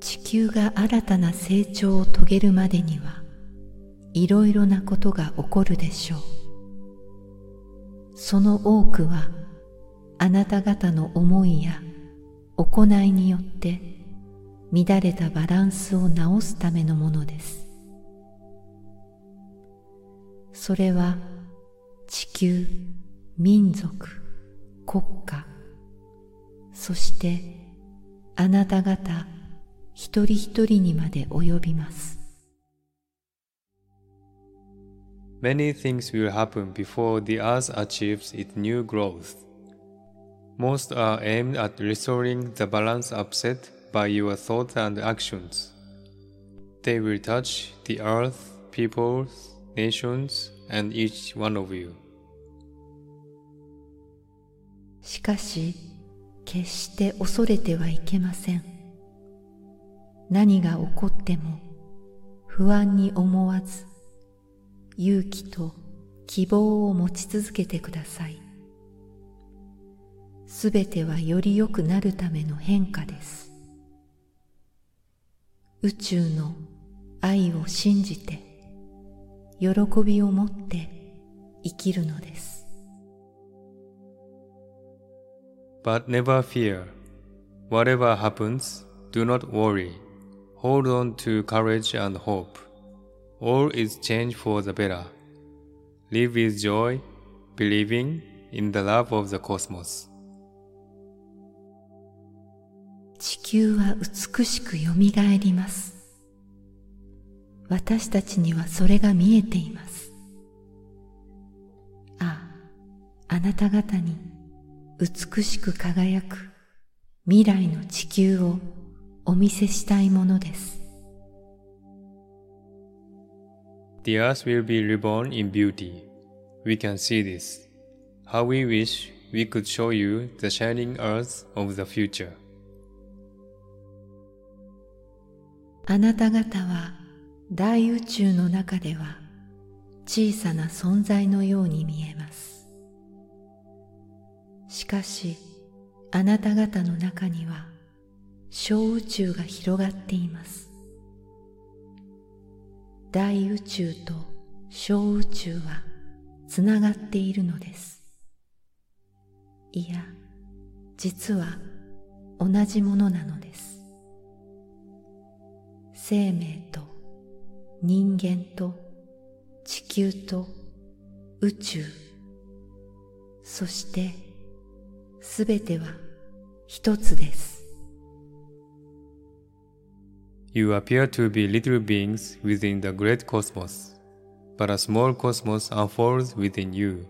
地球が新たな成長を遂げるまでにはいろいろなことが起こるでしょう。その多くはあなた方の思いや行いによって乱れたバランスを直すためのものです。それは地球民族国家そしてあなた方一人一人にまで及びます Many things will happen before the earth achieves its new growth. Most are aimed at restoring the balance upset by your thoughts and actions. They will touch the earth, peoples, nations, and each one of you. しかし決して恐れてはいけません何が起こっても不安に思わず勇気と希望を持ち続けてくださいすべてはより良くなるための変化です宇宙の愛を信じて喜びを持って生きるのです But never fear. Whatever happens, do not worry. Hold on to courage and hope. All is change for the better. Live with joy, believing in the love of the cosmos. 地球は美しくよみがえります私たちにはそれが見えていますあああなた方に美しく輝く未来の地球をお見せしたいものです The earth will be reborn in beauty. We can see this. How we wish we could show you the shining earth of the future. あなた方は大宇宙の中では小さな存在のように見えますしかしあなた方の中には小宇宙が広がっています。大宇宙と小宇宙はつながっているのです。いや実は同じものなのです。生命と人間と地球と宇宙。そしてすべては一つです。You appear to be little beings within the great cosmos, but a small cosmos unfolds within you.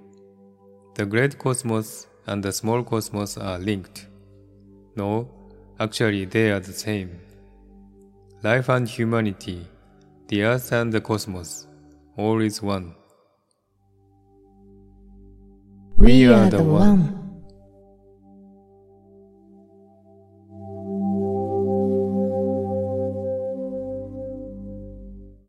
The great cosmos and the small cosmos are linked. No, actually, they are the same. Life and humanity, the earth and the cosmos, all is one. We are the one